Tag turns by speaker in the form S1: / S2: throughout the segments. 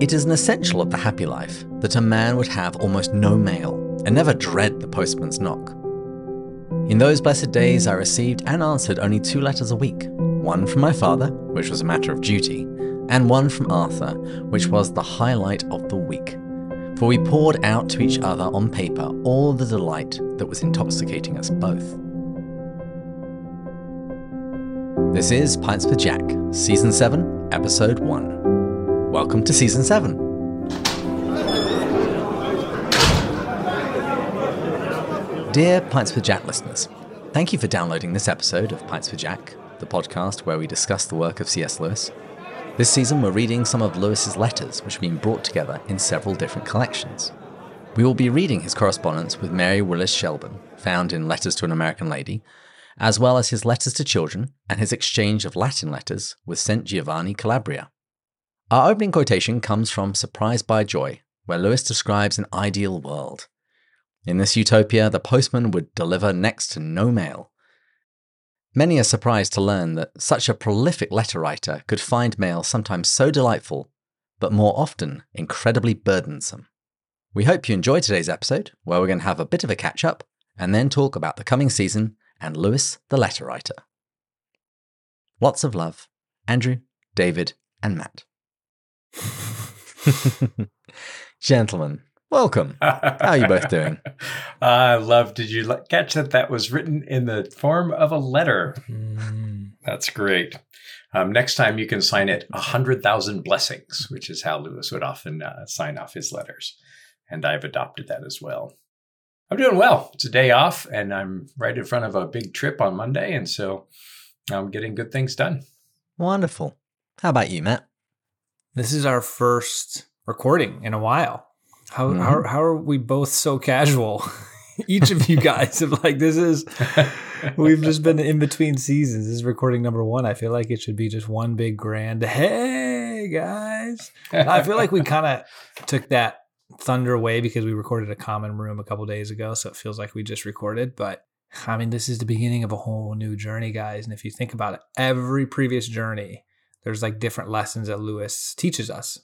S1: It is an essential of the happy life that a man would have almost no mail and never dread the postman's knock. In those blessed days, I received and answered only two letters a week one from my father, which was a matter of duty, and one from Arthur, which was the highlight of the week. For we poured out to each other on paper all the delight that was intoxicating us both. This is Pints with Jack, Season 7, Episode 1. Welcome to Season 7. Dear Pints with Jack listeners, thank you for downloading this episode of Pints with Jack, the podcast where we discuss the work of C.S. Lewis. This season, we're reading some of Lewis's letters, which have been brought together in several different collections. We will be reading his correspondence with Mary Willis Shelburne, found in Letters to an American Lady, as well as his letters to children and his exchange of Latin letters with St. Giovanni Calabria. Our opening quotation comes from Surprised by Joy, where Lewis describes an ideal world. In this utopia, the postman would deliver next to no mail. Many are surprised to learn that such a prolific letter writer could find mail sometimes so delightful, but more often incredibly burdensome. We hope you enjoyed today's episode, where we're going to have a bit of a catch up and then talk about the coming season and Lewis the letter writer. Lots of love, Andrew, David, and Matt. Gentlemen, welcome. How are you both doing?
S2: I love. Did you catch that? That was written in the form of a letter.
S3: Mm.
S2: That's great. Um, next time you can sign it a hundred thousand blessings, which is how Lewis would often uh, sign off his letters, and I've adopted that as well. I'm doing well. It's a day off, and I'm right in front of a big trip on Monday, and so I'm getting good things done.
S1: Wonderful. How about you, Matt?
S3: This is our first recording in a while. How
S1: Mhm.
S3: how, how are we both so casual? Each of you guys have like this is we've just been in between seasons. This is recording number one. I feel like it should be just one big grand hey guys. I feel like we kind of took that thunder away because we recorded a common room a couple days ago, so it feels like we just recorded. But I mean, this is the beginning of a whole new journey, guys. And if you think about it, every previous journey, there's like different lessons that Lewis teaches us.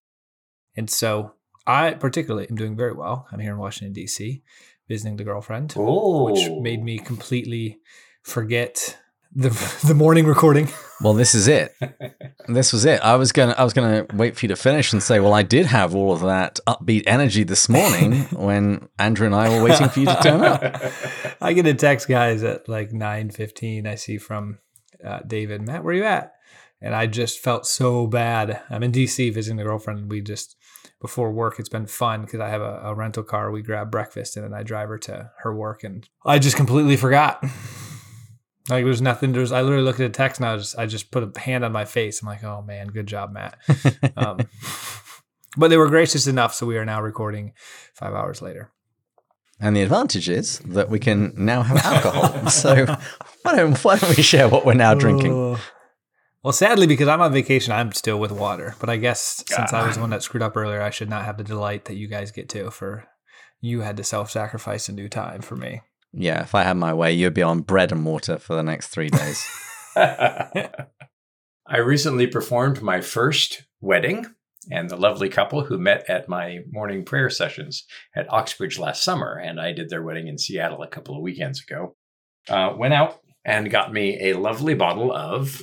S3: And so I particularly am doing very well. I'm here in Washington, D.C., visiting the girlfriend,
S2: Oh,
S3: which made me completely forget the the morning recording.
S1: Well, this is it. This was it. I was gonna I was gonna wait for you to finish and say, well, I did have all of that upbeat energy this morning when Andrew and I were waiting for you to turn up.
S3: I get a text, guys, at like nine fifteen. I see from uh, David, Matt, where are you at? And I just felt so bad. I'm in DC visiting the girlfriend. We just before work, it's been fun because I have a, a rental car. We grab breakfast and then I drive her to her work, and I just completely forgot. Like there's nothing. There's I literally looked at a text and I just I just put a hand on my face. I'm like, oh man, good job, Matt. Um, but they were gracious enough, so we are now recording five hours later.
S1: And the advantage is that we can now have alcohol. so why don't, why don't we share what we're now drinking?
S3: Oh. Well, sadly, because I'm on vacation, I'm still with water. But I guess since I was the one that screwed up earlier, I should not have the delight that you guys get to. For you had to self-sacrifice a new time for me.
S1: Yeah, if I had my way, you'd be on bread and water for the next three days.
S2: I recently performed my first wedding, and the lovely couple who met at my morning prayer sessions at Oxbridge last summer, and I did their wedding in Seattle a couple of weekends ago, uh, went out and got me a lovely bottle of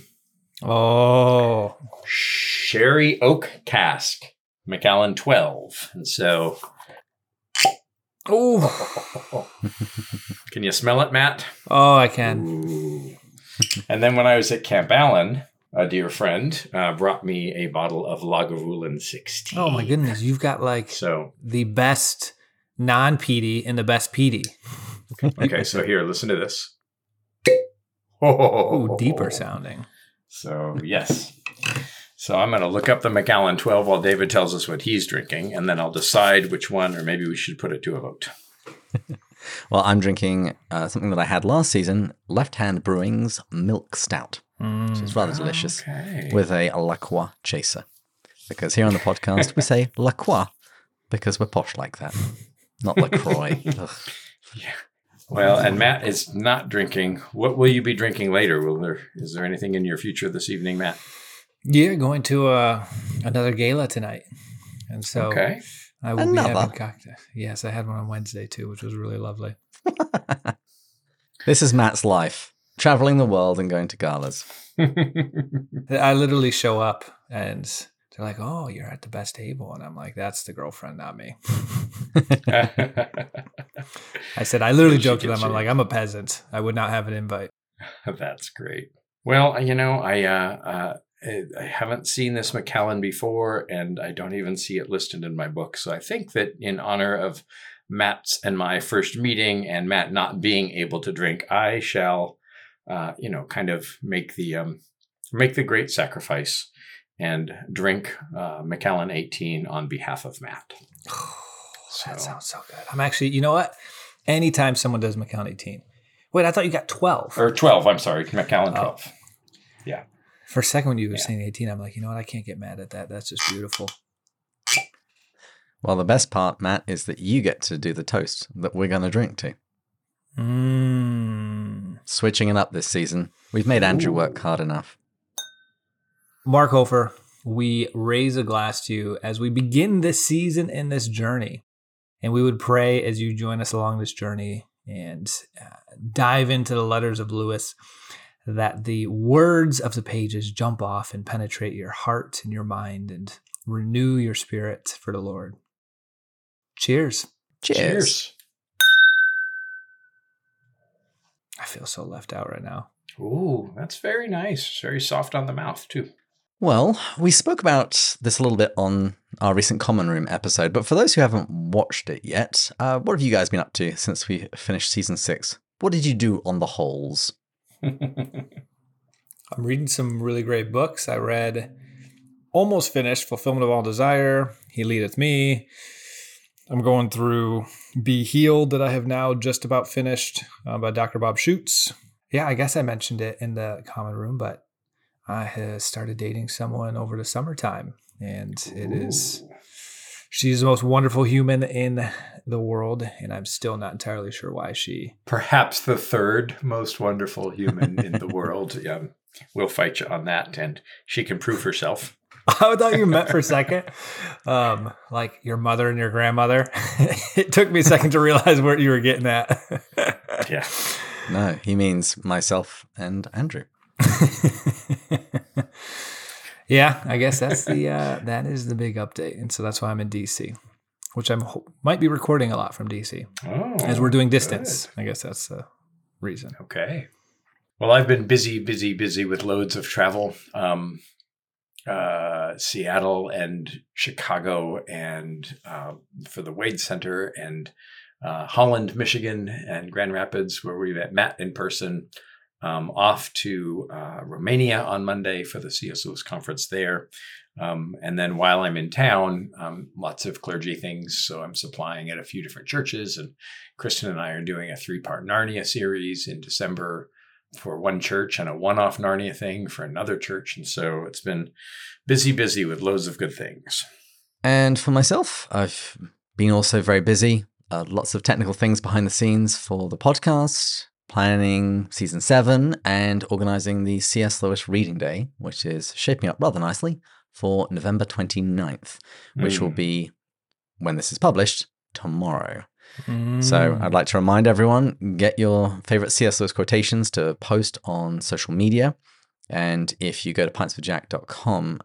S3: Oh,
S2: sherry oak cask, Macallan 12. And so,
S3: oh,
S2: can you smell it, Matt?
S3: oh! I can.
S2: Ooh. and then when I was at Camp Allen, a dear friend uh, brought me a bottle of Lagavulin 16.
S3: Oh my goodness, you've got like
S2: So,
S3: the best non-peaty and the best peaty.
S2: okay, so here, listen to this.
S3: Ooh, deeper sounding.
S2: So, yes. So I'm going to look up the Macallan 12 while David tells us what he's drinking, and then I'll decide which one, or maybe we should put it to a vote.
S1: well, I'm drinking uh, something that I had last season Left Hand Brewing's Milk Stout, which is rather delicious,
S2: Okay.
S1: with a La Croix chaser. Because here on the podcast, we say La Croix because we're posh like that, not LaCroix. Ugh.
S2: Well, and Matt is not drinking. What will you be drinking later? Will there is there anything in your future this evening, Matt?
S3: Yeah, going to uh, another gala tonight. And so
S2: okay.
S3: I will
S1: Another?
S3: be having cocktail. Yes, I had one on Wednesday too, which was really lovely.
S1: This is Matt's life traveling the world and going to galas.
S3: I literally show up and they're like, "Oh, you're at the best table," and I'm like, "That's the girlfriend, not me." I said, I literally joked to them. I'm like, "I'm a peasant. I would not have an invite."
S2: That's great. Well, you know, I uh, uh, I haven't seen this Macallan before, and I don't even see it listed in my book. So I think that in honor of Matt's and my first meeting, and Matt not being able to drink, I shall, uh, you know, kind of make the um, make the great sacrifice and drink uh, Macallan 18 on behalf of Matt.
S3: that
S2: So-
S3: sounds so good. I'm actually, you know what? Anytime someone does Macallan 18, wait, I thought you got 12.
S2: Or 12, I'm sorry, Macallan
S3: Oh.
S2: 12.
S3: For a second, when you were
S2: Yeah.
S3: saying 18, I'm like, you know what? I can't get mad at that. That's just beautiful.
S1: Well, the best part, Matt, is that you get to do the toast that we're going to drink to.
S3: Mm.
S1: Switching it up this season. We've made Andrew work hard enough.
S3: Mark Hofer, we raise a glass to you as we begin this season and this journey. And we would pray as you join us along this journey and uh, dive into the letters of Lewis that the words of the pages jump off and penetrate your heart and your mind and renew your spirit for the Lord. Cheers.
S1: Cheers.
S3: I feel so left out right now.
S2: Ooh, that's very nice. Very soft on the mouth, too.
S1: Well, we spoke about this a little bit on our recent Common Room episode, but for those who haven't watched it yet, uh, what have you guys been up to since we finished season six? What did you do on the holes?
S3: I'm reading some really great books. I read almost finished Fulfillment of All Desire, He Leadeth Me. I'm going through Be Healed that I have now just about finished uh, by Dr. Bob Schuchts. Yeah, I guess I mentioned it in the common room, but I have started dating someone over the summertime, and it is she's the most wonderful human in the world, and I'm still not entirely sure why she
S2: Perhaps the third most wonderful human in the world. Um, we'll fight you on that, and she can prove herself.
S3: I thought you meant for a second, um, like your mother and your grandmother. it took me a second to realize where you were getting at.
S2: Yeah.
S1: No, he means myself and Andrew.
S3: yeah, I guess that's the uh, that is the big update, and so that's why I'm in DC, which I'm might be recording a lot from DC
S2: Oh,
S3: as we're doing distance. I guess that's the reason.
S2: Okay. Well, I've been busy, busy, busy with loads of travel. Um, uh, Seattle and Chicago, and uh, for the Wade Center, and uh, Holland, Michigan, and Grand Rapids, where we met Matt in person. Um, off to uh, Romania on Monday for the C.S. Lewis conference there. Um, and then while I'm in town, um, lots of clergy things. So I'm supplying at a few different churches. And Kristen and I are doing a three part Narnia series in December for one church and a one off Narnia thing for another church. And so it's been busy, busy with loads of good things.
S1: And for myself, I've been also very busy. Uh, lots of technical things behind the scenes for the podcast, planning season seven, and organizing the C.S. Lewis Reading Day, which is shaping up rather nicely for November 29th, which will
S2: Mm.
S1: be, when this is published, tomorrow. So
S3: Mm.
S1: I'd like to remind everyone get your favorite C.S. Lewis quotations to post on social media. And if you go to pintsforjack.com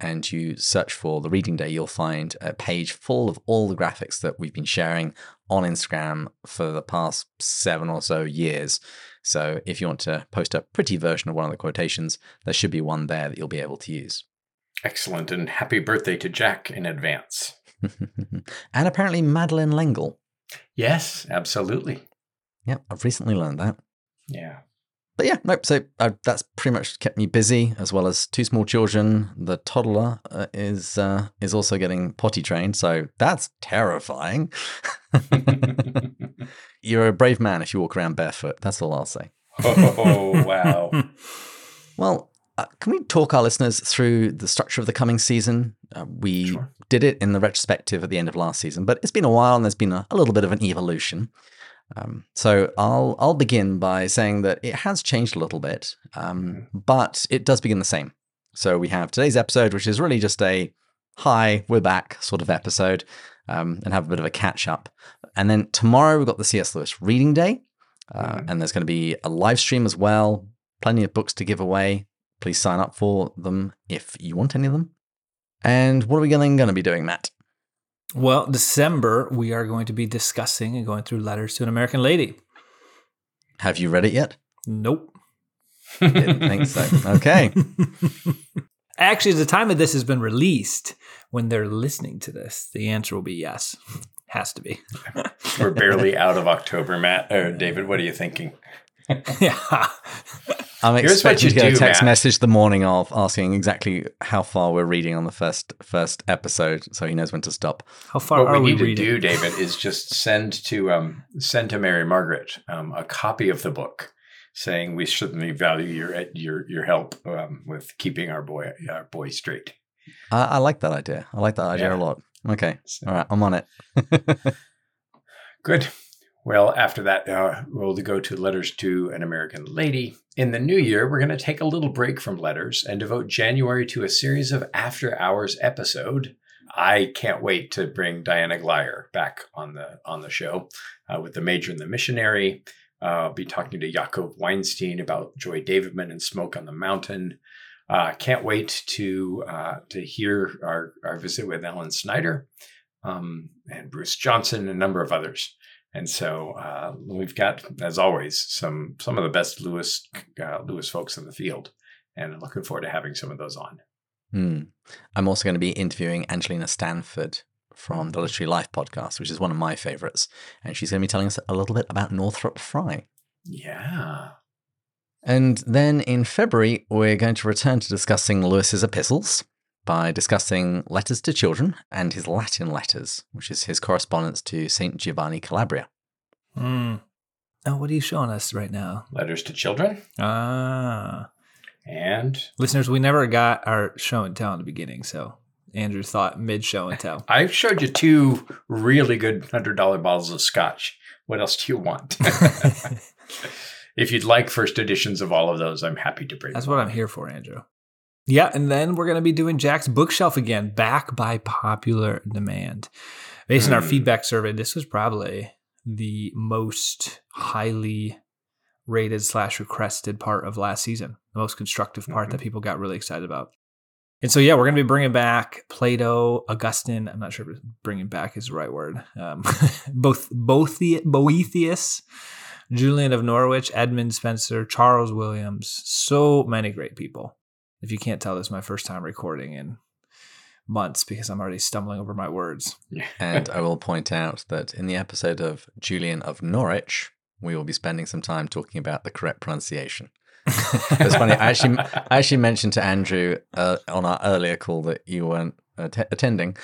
S1: and you search for the reading day, you'll find a page full of all the graphics that we've been sharing on Instagram for the past seven or so years. So if you want to post a pretty version of one of the quotations, there should be one there that you'll be able to use.
S2: Excellent. And happy birthday to Jack in advance.
S1: and apparently Madeleine L'Engle.
S2: Yes, absolutely.
S1: Yep, I've recently learned that.
S2: Yeah.
S1: But yeah, nope. So uh, that's pretty much kept me busy, as well as two small children. The toddler uh, is uh, is also getting potty trained, so that's terrifying. You're a brave man if you walk around barefoot. That's all I'll say.
S2: oh, wow.
S1: Well, uh, can we talk our listeners through the structure of the coming season? Uh, we
S2: Sure.
S1: did it in the retrospective at the end of last season, but it's been a while and there's been a, a little bit of an evolution. Um, so I'll I'll begin by saying that it has changed a little bit, um, but it does begin the same. So we have today's episode, which is really just a hi, we're back sort of episode um, and have a bit of a catch up. And then tomorrow we've got the C.S. Lewis Reading Day, uh,
S2: Mhm.
S1: and there's going to be a live stream as well. Plenty of books to give away. Please sign up for them if you want any of them. And what are we then going to be doing, Matt?
S3: Well, December, we are going to be discussing and going through Letters to an American Lady.
S1: Have you read it yet?
S3: Nope.
S1: Didn't think so. Okay.
S3: Actually, the time of this has been released. When they're listening to this, the answer will be yes. Has to be.
S2: We're barely out of October, Matt. Or David, what are you thinking?
S3: yeah.
S1: I'm
S2: Here's what
S1: expecting
S2: you
S1: to get a text
S2: Matt.
S1: message the morning of asking exactly how far we're reading on the first first episode, so he knows when to stop.
S3: How far
S2: what
S3: are
S2: we
S3: we,
S2: need to do, David, is just send to um, send to Mary Margaret um, a copy of the book, saying we certainly value your your your help um, with keeping our boy our boy straight.
S1: I, I like that idea. I like that idea
S2: Yeah.
S1: a lot. Okay,
S2: So-
S1: all right, I'm on it.
S2: Good. Well, after that, uh, we'll go to letters to an American lady. In the new year, we're going to take a little break from letters and devote January to a series of after hours episode. I can't wait to bring Diana Glyer back on the on the show uh, with the major and the missionary. Uh, I'll be talking to Jakob Weinstein about Joy Davidman and Smoke on the Mountain. Uh, can't wait to uh, to hear our, our visit with Ellen Snyder um, and Bruce Johnson and a number of others. And so uh, we've got, as always, some some of the best Lewis uh, Lewis folks in the field, and I'm looking forward to having some of those on.
S1: Hmm. I'm also going to be interviewing Angelina Stanford from the Literary Life podcast, which is one of my favorites, and she's going to be telling us a little bit about Northrop Frye.
S2: Yeah,
S1: And then in February, we're going to return to discussing Lewis's epistles by discussing letters to children and his Latin letters, which is his correspondence to St. Giovanni Calabria.
S3: Mm. Oh, what are you showing us right now?
S2: letters to children,
S3: Ah.
S2: and
S3: Listeners, we never got our show and tell in the beginning, so Andrew thought mid show and tell.
S2: I showed you two really good hundred dollar bottles of scotch. What else do you want? if you'd like first editions of all of those, I'm happy to bring.
S3: That's
S2: them
S3: what
S2: on.
S3: I'm here for, Andrew. Yeah, and then we're going to be doing Jack's bookshelf again, back by popular demand. Based on our
S2: Hmm.
S3: feedback survey, this was probably the most highly rated slash requested part of last season, the most constructive part
S2: Mhm.
S3: that people got really excited about. And so, yeah, we're going to be bringing back Plato, Augustine. I'm not sure if bringing back is the right word. Um, both both the Boethius, Julian of Norwich, Edmund Spenser, Charles Williams. So many great people. If you can't tell, this is my first time recording in months because I'm already stumbling over my words.
S1: And I will point out that in the episode of Julian of Norwich, we will be spending some time talking about the correct pronunciation. It's funny. I actually, I actually mentioned to Andrew uh, on our earlier call that you weren't att- attending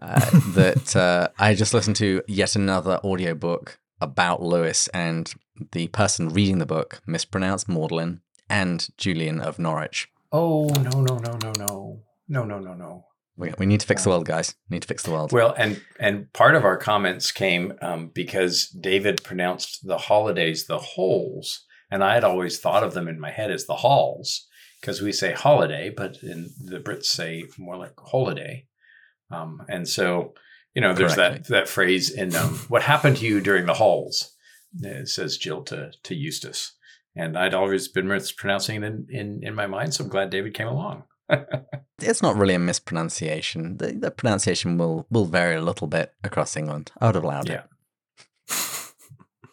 S1: uh, that uh, I just listened to yet another audiobook about Lewis, and the person reading the book mispronounced Magdalene and Julian of Norwich.
S2: Oh no no no no no no no no no.
S1: We, we need to fix the world, guys. We need to fix the world.
S2: Well, and and part of our comments came um, because David pronounced the holidays the holes, and I had always thought of them in my head as the halls because we say holiday, but in the Brits say more like holiday, um, and so you know there's that
S1: Correctly.
S2: that phrase in um, what happened to you during the halls, uh, says Jill to to Eustace, and I'd always been mispronouncing it in, in in my mind, so I'm glad David came along.
S1: it's not really a mispronunciation. The, the pronunciation will will vary a little bit across England. I would have allowed
S2: Yeah.
S1: it.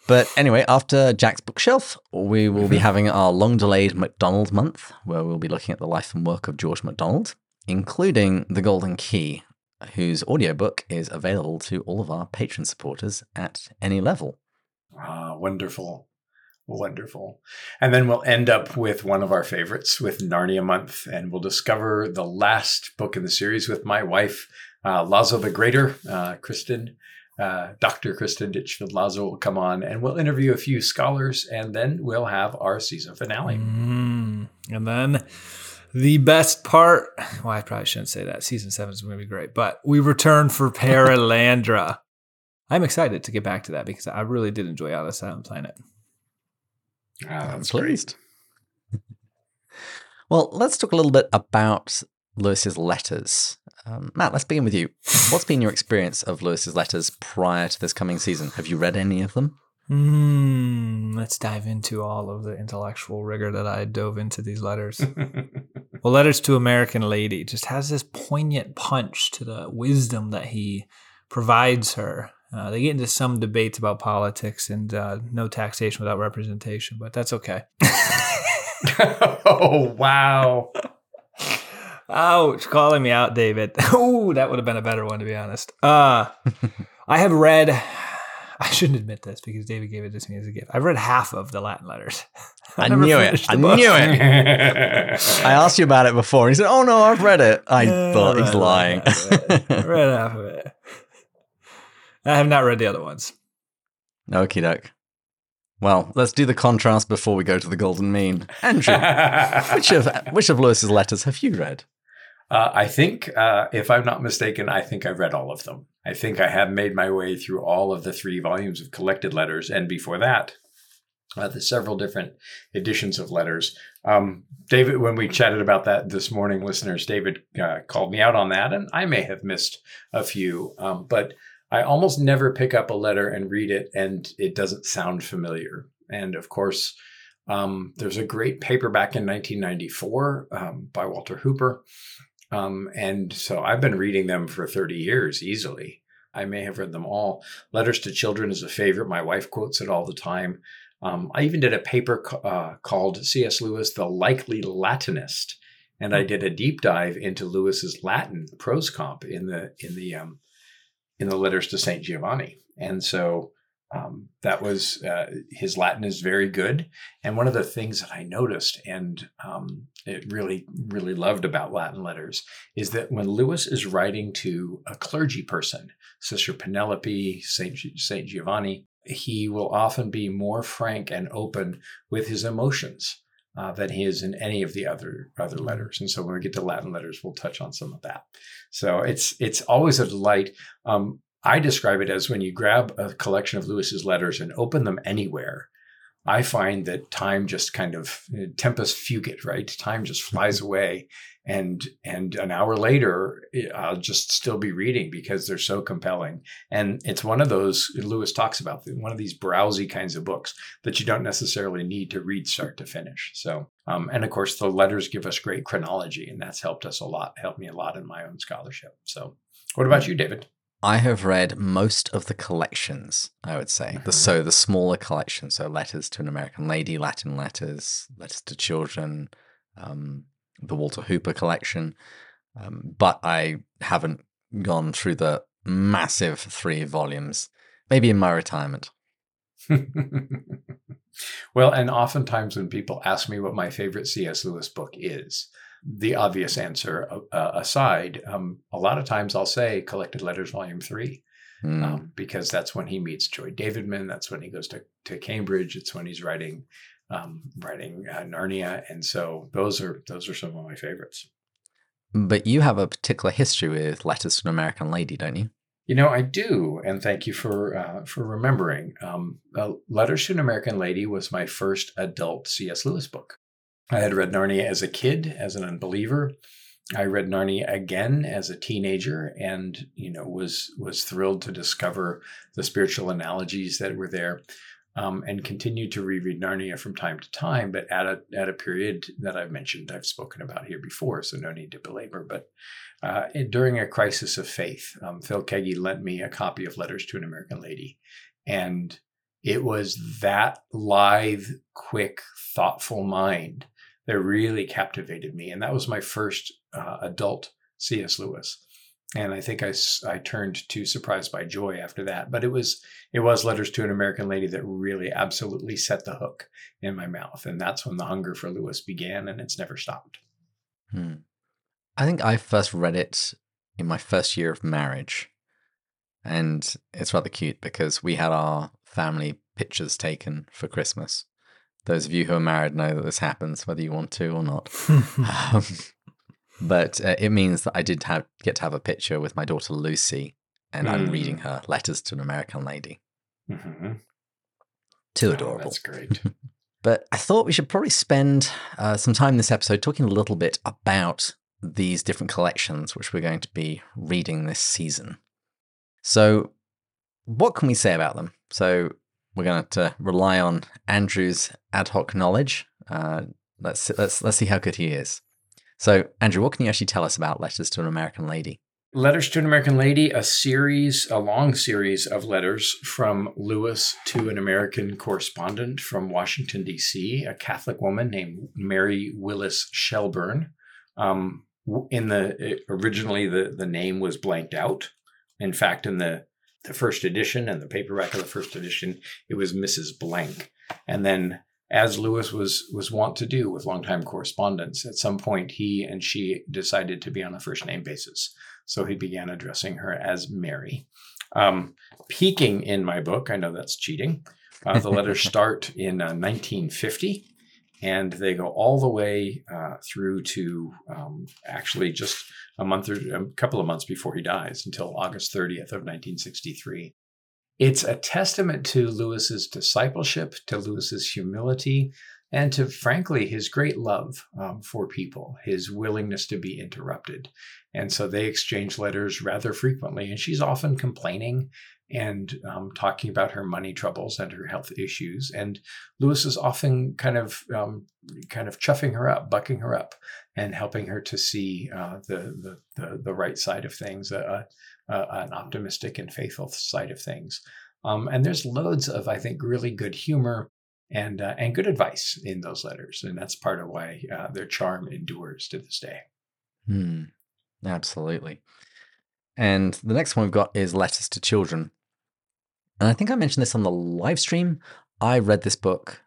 S1: But anyway, after Jack's bookshelf, we will be
S2: Mhm.
S1: having our long delayed MacDonald month, where we'll be looking at the life and work of George MacDonald, including The Golden Key, whose audiobook is available to all of our patron supporters at any level.
S2: Ah, wonderful. Wonderful. And then we'll end up with one of our favorites with Narnia Month, and we'll discover the last book in the series with my wife, uh, Lazo the Greater, uh, Kristen. Uh, Dr. Kristen Ditchfield Lazo will come on and we'll interview a few scholars, and then we'll have our season finale.
S3: Mm. And then the best part. Well, I probably shouldn't say that. Season seven is going to be great, but we return for Perelandra. I'm excited to get back to that because I really did enjoy Out of Silent Planet.
S2: Ah,
S1: I'm
S2: that's great.
S1: pleased. well, let's talk a little bit about Lewis's letters. Um, Matt, let's begin with you. What's been your experience of Lewis's letters prior to this coming season? Have you read any of them?
S3: Mm, let's dive into all of the intellectual rigor that I dove into these letters. well, Letters to American Lady just has this poignant punch to the wisdom that he provides her. Uh, they get into some debates about politics and uh, no taxation without representation, but that's okay.
S2: oh, wow.
S3: Ouch, calling me out, David. Oh, that would have been a better one, to be honest. Uh, I have read, I shouldn't admit this because David gave it to me as a gift. I've read half of the Latin letters.
S1: I
S3: never
S1: knew it. I
S3: book.
S1: knew it. I asked you about it before. and He said, "Oh no, I've read it." I
S3: Yeah,
S1: thought
S3: I
S1: he's lying.
S3: half of it. I read half of it. I have not read the other ones.
S1: Okie doke. Well, let's do the contrast before we go to the golden mean. Andrew, which of which of Lewis's letters have you read?
S2: Uh, I think, uh, if I'm not mistaken, I think I've read all of them. I think I have made my way through all of the three volumes of collected letters, and before that, uh, the several different editions of letters. Um, David, when we chatted about that this morning, listeners, David uh, called me out on that, and I may have missed a few, um, but I almost never pick up a letter and read it, and it doesn't sound familiar. And of course, um, there's a great paperback in 1994 um, by Walter Hooper. Um, and so I've been reading them for 30 years easily. I may have read them all. Letters to Children is a favorite. My wife quotes it all the time. Um, I even did a paper uh, called C.S. Lewis, The Likely Latinist. And I did a deep dive into Lewis's Latin prose comp in the in the um, in the letters to Saint Giovanni. And so um, that was uh, his Latin is very good. And one of the things that I noticed and um, it really really loved about Latin letters is that when Lewis is writing to a clergy person, Sister Penelope, Saint Saint Giovanni, he will often be more frank and open with his emotions. Uh, than he is in any of the other other letters, and so when we get to Latin letters, we'll touch on some of that. So it's it's always a delight. Um, I describe it as when you grab a collection of Lewis's letters and open them anywhere, I find that time just kind of uh, tempus fugit, right? Time just flies away, and and an hour later, eh, I'll just still be reading because they're so compelling. And it's one of those Lewis talks about one of these browsy kinds of books that you don't necessarily need to read start to finish. So, um, and of course, the letters give us great chronology, and that's helped us a lot, helped me a lot in my own scholarship. So, what about you, David?
S1: I have read most of the collections, I would say. The
S2: Mhm.
S1: so the smaller collections, so letters to an American lady, Latin letters, letters to children, um, the Walter Hooper collection. Um, but I haven't gone through the massive three volumes. Maybe in my retirement.
S2: well, and oftentimes when people ask me what my favorite C.S. Lewis book is, the obvious answer uh, aside, um, a lot of times I'll say Collected Letters, Volume 3,
S1: Mm.
S2: um, because that's when he meets Joy Davidman. That's when he goes to, to Cambridge. It's when he's writing um, writing uh, Narnia. And so those are those are some of my favorites.
S1: But you have a particular history with Letters to an American Lady, don't you?
S2: You know, I do, and thank you for uh, for remembering. Um, uh, Letters to an American Lady was my first adult C.S. Lewis book. I had read Narnia as a kid, as an unbeliever. I read Narnia again as a teenager, and you know was was thrilled to discover the spiritual analogies that were there, um, and continue to reread Narnia from time to time. But at a at a period that I've mentioned, I've spoken about here before, so no need to belabor. But uh, during a crisis of faith, um, Phil Keaggy lent me a copy of Letters to an American Lady, and it was that lithe, quick, thoughtful mind that really captivated me, and that was my first uh, adult C.S. Lewis. And I think I, I turned to Surprised by Joy after that, but it was it was Letters to an American Lady that really absolutely set the hook in my mouth, and that's when the hunger for Lewis began, and it's never stopped.
S1: Hmm. I think I first read it in my first year of marriage. And it's rather cute because we had our family pictures taken for Christmas. Those of you who are married know that this happens, whether you want to or not. um, but uh, it means that I did have, get to have a picture with my daughter Lucy, and I'm
S2: Mm.
S1: reading her Letters to an American Lady.
S2: Mm-hmm.
S1: Too
S2: Oh,
S1: adorable.
S2: that's great.
S1: But I thought we should probably spend uh, some time in this episode talking a little bit about these different collections, which we're going to be reading this season. So, what can we say about them? So, we're going to rely on Andrew's ad hoc knowledge. Uh, let's let's let's see how good he is. So, Andrew, what can you actually tell us about Letters to an American Lady?
S2: Letters to an American Lady, a series, a long series of letters from Lewis to an American correspondent from Washington, D.C., a Catholic woman named Mary Willis Shelburne. Um, in the originally the, the name was blanked out. In fact, in the the first edition and the paperback of the first edition, it was Mrs. Blank. And then as Lewis was was wont to do with longtime correspondents, at some point he and she decided to be on a first name basis. So he began addressing her as Mary. Um, peaking in my book, I know that's cheating. Uh, the letters start in uh, 1950 and they go all the way uh, through to um, actually just a month or a couple of months before he dies until August 30th of 1963. It's a testament to Lewis's discipleship, to Lewis's humility, and to frankly his great love um, for people, his willingness to be interrupted. And so they exchange letters rather frequently, and she's often complaining and um, talking about her money troubles and her health issues. And Lewis is often kind of um, kind of chuffing her up, bucking her up, and helping her to see uh, the, the, the the right side of things, uh, uh, an optimistic and faithful side of things. Um, and there's loads of I think really good humor and uh, and good advice in those letters, and that's part of why uh, their charm endures to this day.
S1: Hmm. Absolutely. And the next one we've got is Letters to Children. And I think I mentioned this on the live stream. I read this book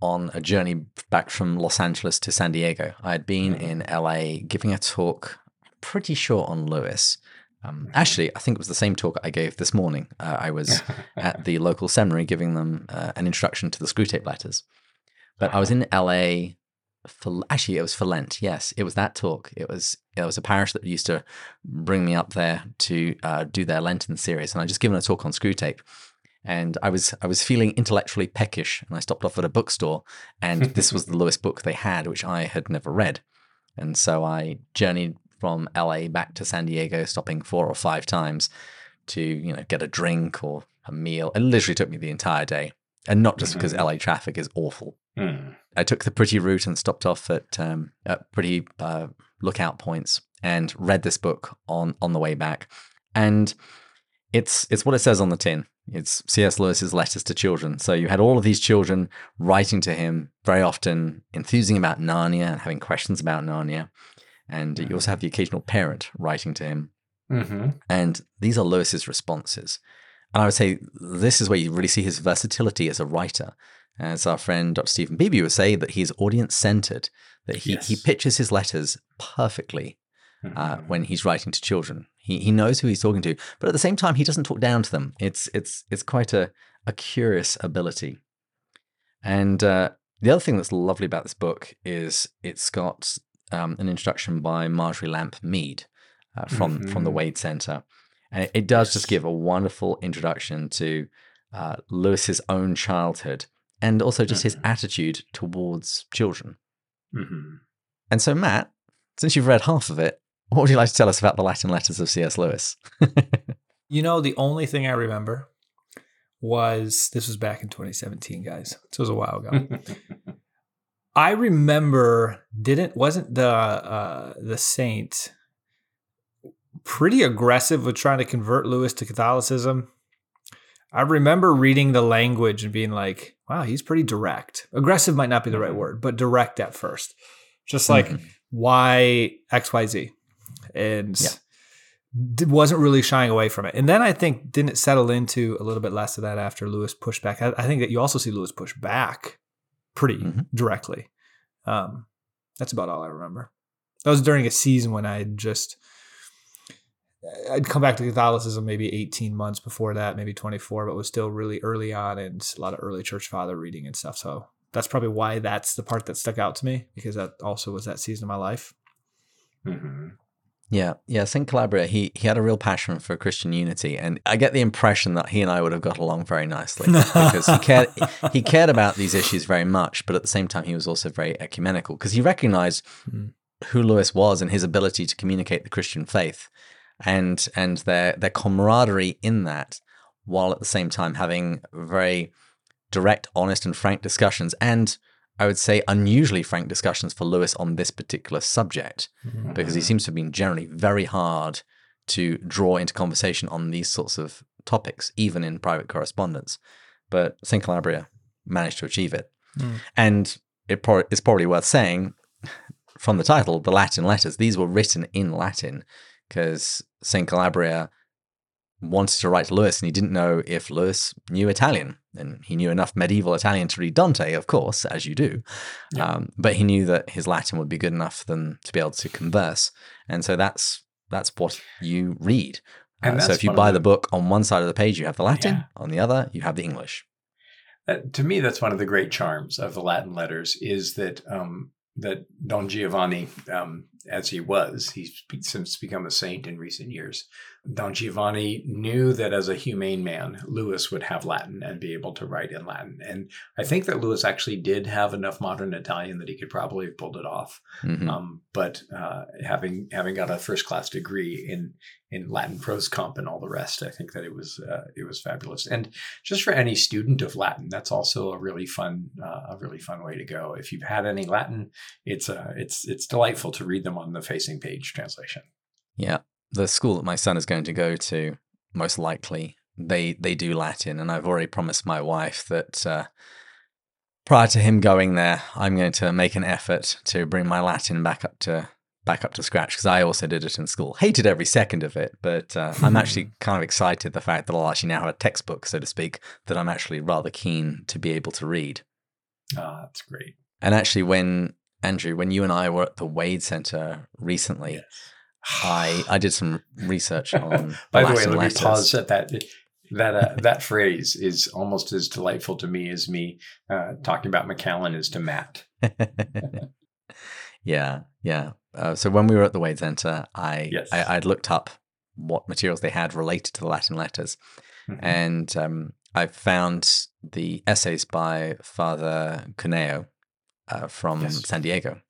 S1: on a journey back from Los Angeles to San Diego. I had been mm-hmm. in LA giving a talk, pretty sure on Lewis. Um, actually, I think it was the same talk I gave this morning. Uh, I was at the local seminary giving them uh, an introduction to the Screwtape letters. But I was in LA for actually it was for Lent. Yes, it was that talk. It was it was a parish that used to bring me up there to uh, do their Lenten series, and I just given a talk on Screwtape. And I was I was feeling intellectually peckish, and I stopped off at a bookstore, and this was the Lewis book they had, which I had never read, and so I journeyed from LA back to San Diego, stopping four or five times to you know get a drink or a meal. It literally took me the entire day, and not just because mm-hmm. LA traffic is awful. Mm. I took the pretty route and stopped off at, um, at pretty uh, lookout points and read this book on on the way back. And it's it's what it says on the tin. It's C.S. Lewis's letters to children. So you had all of these children writing to him, very often enthusing about Narnia and having questions about Narnia. And mm-hmm. you also have the occasional parent writing to him. Mm-hmm. And these are Lewis's responses. And I would say this is where you really see his versatility as a writer as our friend Dr. Steven Beebe would say, that he's audience centered, that he, yes. he pitches his letters perfectly uh, mm-hmm. when he's writing to children. He, he knows who he's talking to, but at the same time, he doesn't talk down to them. It's, it's, it's quite a, a curious ability. And uh, the other thing that's lovely about this book is it's got um, an introduction by Marjorie Lamp Mead uh, from, mm-hmm. from the. Wade Center. And it, it does yes. just give a wonderful introduction to uh, Lewis's own childhood and also just his mm-hmm. attitude towards children. Mm-hmm. And so, Matt, since you've read half of it, what would you like to tell us about the Latin letters of C.S. Lewis?
S3: you know, the only thing I remember was this was back in 2017, guys. So it was a while ago. I remember didn't wasn't the uh, the saint pretty aggressive with trying to convert Lewis to Catholicism I remember reading the language and being like, wow, he's pretty direct. Aggressive might not be the right mm-hmm. word, but direct at first. Just like mm-hmm. why XYZ. And yeah. wasn't really shying away from it. And then I think didn't settle into a little bit less of that after Lewis pushed back. I, I think that you also see Lewis push back pretty mm-hmm. directly. Um, that's about all I remember. That was during a season when I just I'd come back to Catholicism maybe 18 months before that, maybe 24, but was still really early on and a lot of early church father reading and stuff. So that's probably why that's the part that stuck out to me because that also was that season of my life.
S1: Mm-hmm. Yeah, yeah. Saint Calabria, he he had a real passion for Christian unity, and I get the impression that he and I would have got along very nicely because he cared he cared about these issues very much, but at the same time he was also very ecumenical because he recognized mm who Lewis was and his ability to communicate the Christian faith, and and their their camaraderie in that, while at the same time having very direct, honest, and frank discussions, and I would say unusually frank discussions for Lewis on this particular subject,
S3: Mm-hmm.
S1: because he seems to have been generally very hard to draw into conversation on these sorts of topics, even in private correspondence. But St. Calabria managed to achieve it.
S3: Mm.
S1: And it pro- it's probably worth saying from the title, the Latin letters, these were written in Latin because St. Calabria wanted to write to Lewis and he didn't know if Lewis knew Italian. And he knew enough medieval Italian to read Dante, of course, as you do.
S2: Yeah.
S1: Um, but he knew that his Latin would be good enough for them to be able to converse. And so that's that's what you read.
S2: And
S1: Uh, so if you buy
S2: the-
S1: the book on one side of the page, you have the Latin.
S2: Yeah.
S1: On the other, you have the English.
S2: Uh, to me, that's one of the great charms of the Latin letters is that um, that Don Giovanni, um, as he was, he's since become a saint in recent years. Don Giovanni knew that as a humane man, Lewis would have Latin and be able to write in Latin. And I think that Lewis actually did have enough modern Italian that he could probably have pulled it off.
S1: Mhm.
S2: Um, but uh, having having got a first class degree in in Latin prose comp and all the rest, I think that it was uh, it was fabulous. And just for any student of Latin, that's also a really fun uh, a really fun way to go. If you've had any Latin, it's uh, it's it's delightful to read them on the facing page translation.
S1: Yeah, the school that my son is going to go to, most likely they they do Latin, and I've already promised my wife that uh, prior to him going there, I'm going to make an effort to bring my Latin back up to back up to scratch because I also did it in school. Hated every second of it, but uh, I'm actually kind of excited the fact that I'll actually now have a textbook, so to speak, that I'm actually rather keen to be able to read.
S2: Uh, that's great.
S1: And actually, when Andrew, when you and I were at the Wade Center recently, I I did some research on.
S2: By the way, let me pause at that. That uh, that phrase is almost as delightful to me as me uh, talking about Macallan is to Matt.
S1: yeah, yeah. Uh, so when we were at the Wade Center, I,
S2: Yes.
S1: I I'd looked up what materials they had related to the Latin letters,
S2: Mhm.
S1: and um, I found the essays by Father Cuneo uh, from
S2: Yes.
S1: San Diego.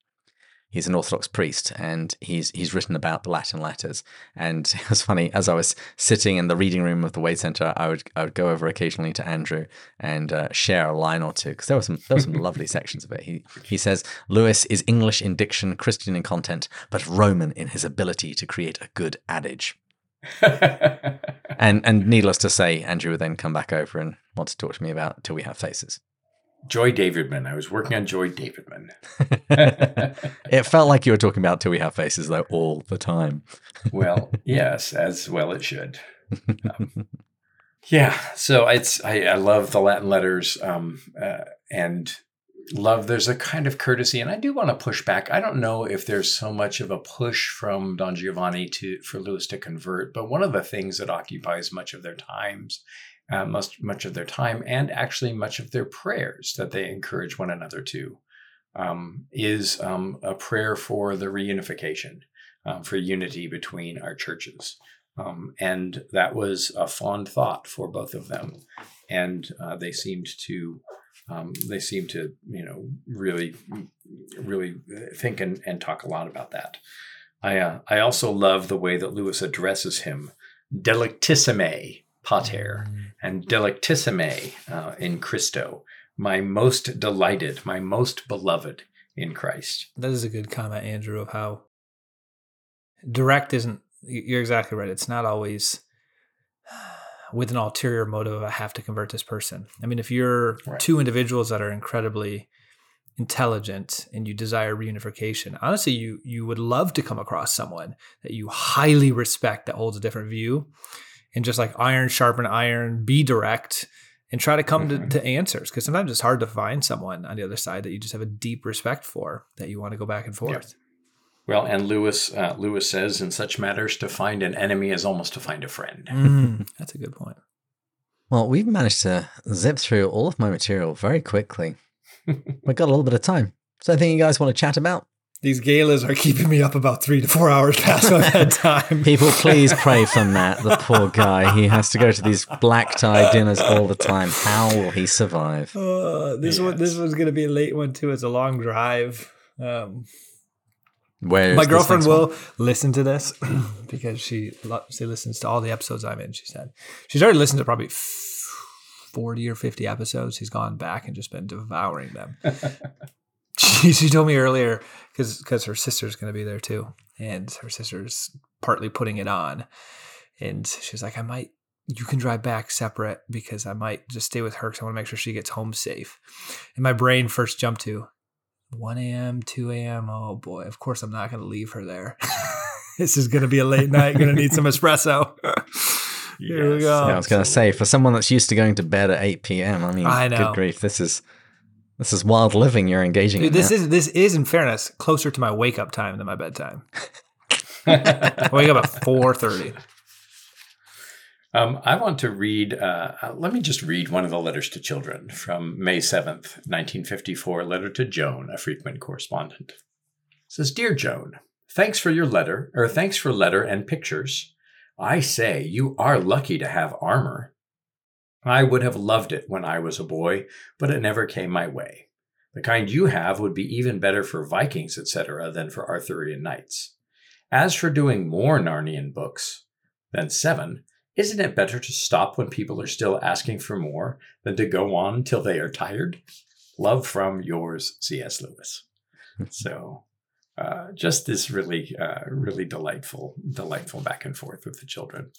S1: He's an Orthodox priest, and he's he's written about the Latin letters. And it was funny as I was sitting in the reading room of the Wade Center, I would I would go over occasionally to Andrew and uh, share a line or two because there were some there were some lovely sections of it. He he says Lewis is English in diction, Christian in content, but Roman in his ability to create a good adage. And and needless to say, Andrew would then come back over and want to talk to me about till we have faces.
S2: Joy Davidman. I was working on Joy Davidman.
S1: it felt like you were talking about till we have faces though all the time.
S2: well, yes, as well it should. Um, yeah, so it's I, I love the Latin letters um, uh, and love. There's a kind of courtesy, and I do want to push back. I don't know if there's so much of a push from Don Giovanni to for Lewis to convert, but one of the things that occupies much of their times. Uh, much much of their time and actually much of their prayers that they encourage one another to um, is um, a prayer for the reunification um, for unity between our churches. Um, and that was a fond thought for both of them. And uh, they seemed to, um, they seemed to, you know, really, really think and, and talk a lot about that. I, uh, I also love the way that Lewis addresses him, delectissime pater and delectissime uh, in Christo, my most delighted, my most beloved in Christ.
S3: That is a good comment, Andrew, of how direct isn't. You're exactly right. It's not always with an ulterior motive of I have to convert this person. I mean, if you're
S2: Right.
S3: two individuals that are incredibly intelligent and you desire reunification, honestly, you you would love to come across someone that you highly respect that holds a different view, and just like iron sharpen iron, be direct and try to come
S2: Mhm.
S3: to, to answers because sometimes it's hard to find someone on the other side that you just have a deep respect for that you want to go back and forth.
S2: Well, and Lewis uh, Lewis says in such matters to find an enemy is almost to find a friend.
S3: Mm, that's a good point.
S1: Well, we've managed to zip through all of my material very quickly. We've got a little bit of time. So anything you guys want to chat about?
S3: These galas are keeping me up about three to four hours past my bedtime.
S1: People, please pray for Matt, the poor guy. He has to go to these black tie dinners all the time. How will he survive?
S3: Uh, this one, this one's gonna be a late one too. It's a long drive. Um,
S1: Where
S3: My girlfriend
S1: next one?
S3: will listen to this because she lo- she listens to all the episodes I'm in. She said she's already listened to probably f- forty or fifty episodes. She's gone back and just been devouring them. she, she told me earlier because because her sister's going to be there too, and her sister's partly putting it on, and she's like, I might. You can drive back separate because I might just stay with her because I want to make sure she gets home safe. And my brain first jumped to 1 a.m., 2 a.m. Oh boy, of course I'm not going to leave her there. this is going to be a late night. Going to need some espresso. Here we go.
S1: Yeah, I was going to say, for someone that's used to going to bed at 8 p.m., I mean,
S3: I know.
S1: good grief, this is this is wild living you're engaging
S3: Dude,
S1: in.
S3: this
S1: now.
S3: is this is in fairness closer to my wake up time than my bedtime. I wake up at 4:30.
S2: Um, I want to read, uh, uh, let me just read one of the letters to children from May 7th, 1954, letter to Joan, a frequent correspondent. It says, Dear Joan, thanks for your letter, or thanks for letter and pictures. I say, you are lucky to have armor. I would have loved it when I was a boy, but it never came my way. The kind you have would be even better for Vikings, etc., than for Arthurian knights. As for doing more Narnian books than seven, isn't it better to stop when people are still asking for more than to go on till they are tired? Love from yours, C.S. Lewis. so, uh, just this really, uh, really delightful, delightful back and forth with the children,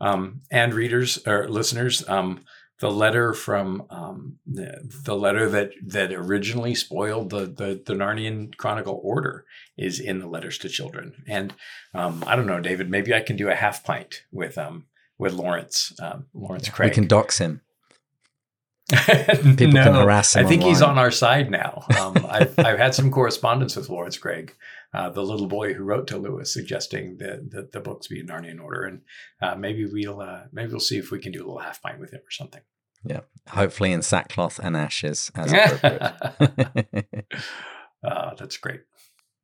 S2: um, and readers or listeners. Um, the letter from um, the, the letter that that originally spoiled the, the the Narnian Chronicle order is in the letters to children, and um, I don't know, David. Maybe I can do a half pint with um with Laurence um, Laurence
S1: Krieg.
S2: we
S1: can dox him.
S2: People
S1: can harass him
S2: I think he's on our side now. Um, I've, I've had some correspondence with Laurence Krieg, uh, the little boy who wrote to Lewis suggesting that the, the books be in Narnian order, and uh, maybe we'll uh, maybe we'll see if we can do a little half pint with him or something.
S1: Yeah, hopefully in sackcloth and ashes as appropriate.
S2: uh, that's great.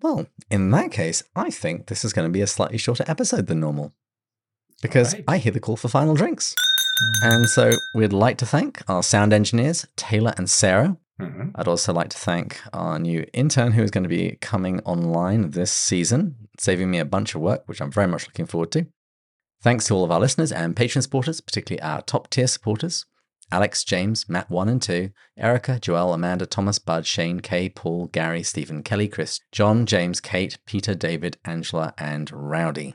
S1: well, in that case, I think this is going to be a slightly shorter episode than normal. Because
S2: Alright.
S1: I hear the call for final drinks. And so we'd like to thank our sound engineers, Taylor and Sarah.
S2: hmm
S1: I'd also like to thank our new intern who is going to be coming online this season, saving me a bunch of work, which I'm very much looking forward to. Thanks to all of our listeners and patron supporters, particularly our top tier supporters Alex, James, Matt 1 and 2, Erica, Joel, Amanda, Thomas, Bud, Shane, Kay, Paul, Gary, Stephen, Kelly, Chris, John, James, Kate, Peter, David, Angela, and Rowdy.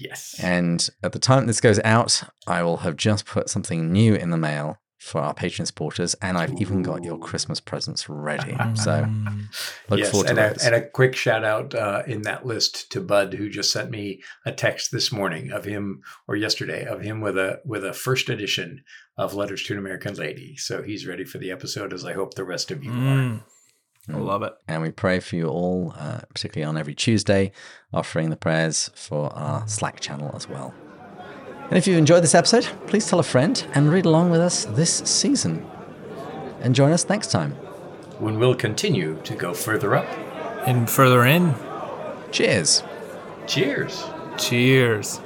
S2: Yes.
S1: And at the time this goes out, I will have just put something new in the mail for our patron supporters, and I've even got your Christmas presents ready. So
S3: Mm.
S1: look
S2: yes,
S1: forward to
S2: and a, and a quick shout out uh, in that list to Bud, who just sent me a text this morning of him, or yesterday, of him with a with a first edition of Letters to an American Lady. So he's ready for the episode, as I hope the rest of you are.
S3: Mm. I love it.
S1: and we pray for you all, uh, particularly on every Tuesday, offering the prayers for our Slack channel as well. And if you enjoyed this episode, please tell a friend and read along with us this season. And join us next time.
S2: When we'll continue to go further up.
S3: And further in,
S1: Cheers.
S2: Cheers.
S3: cheers.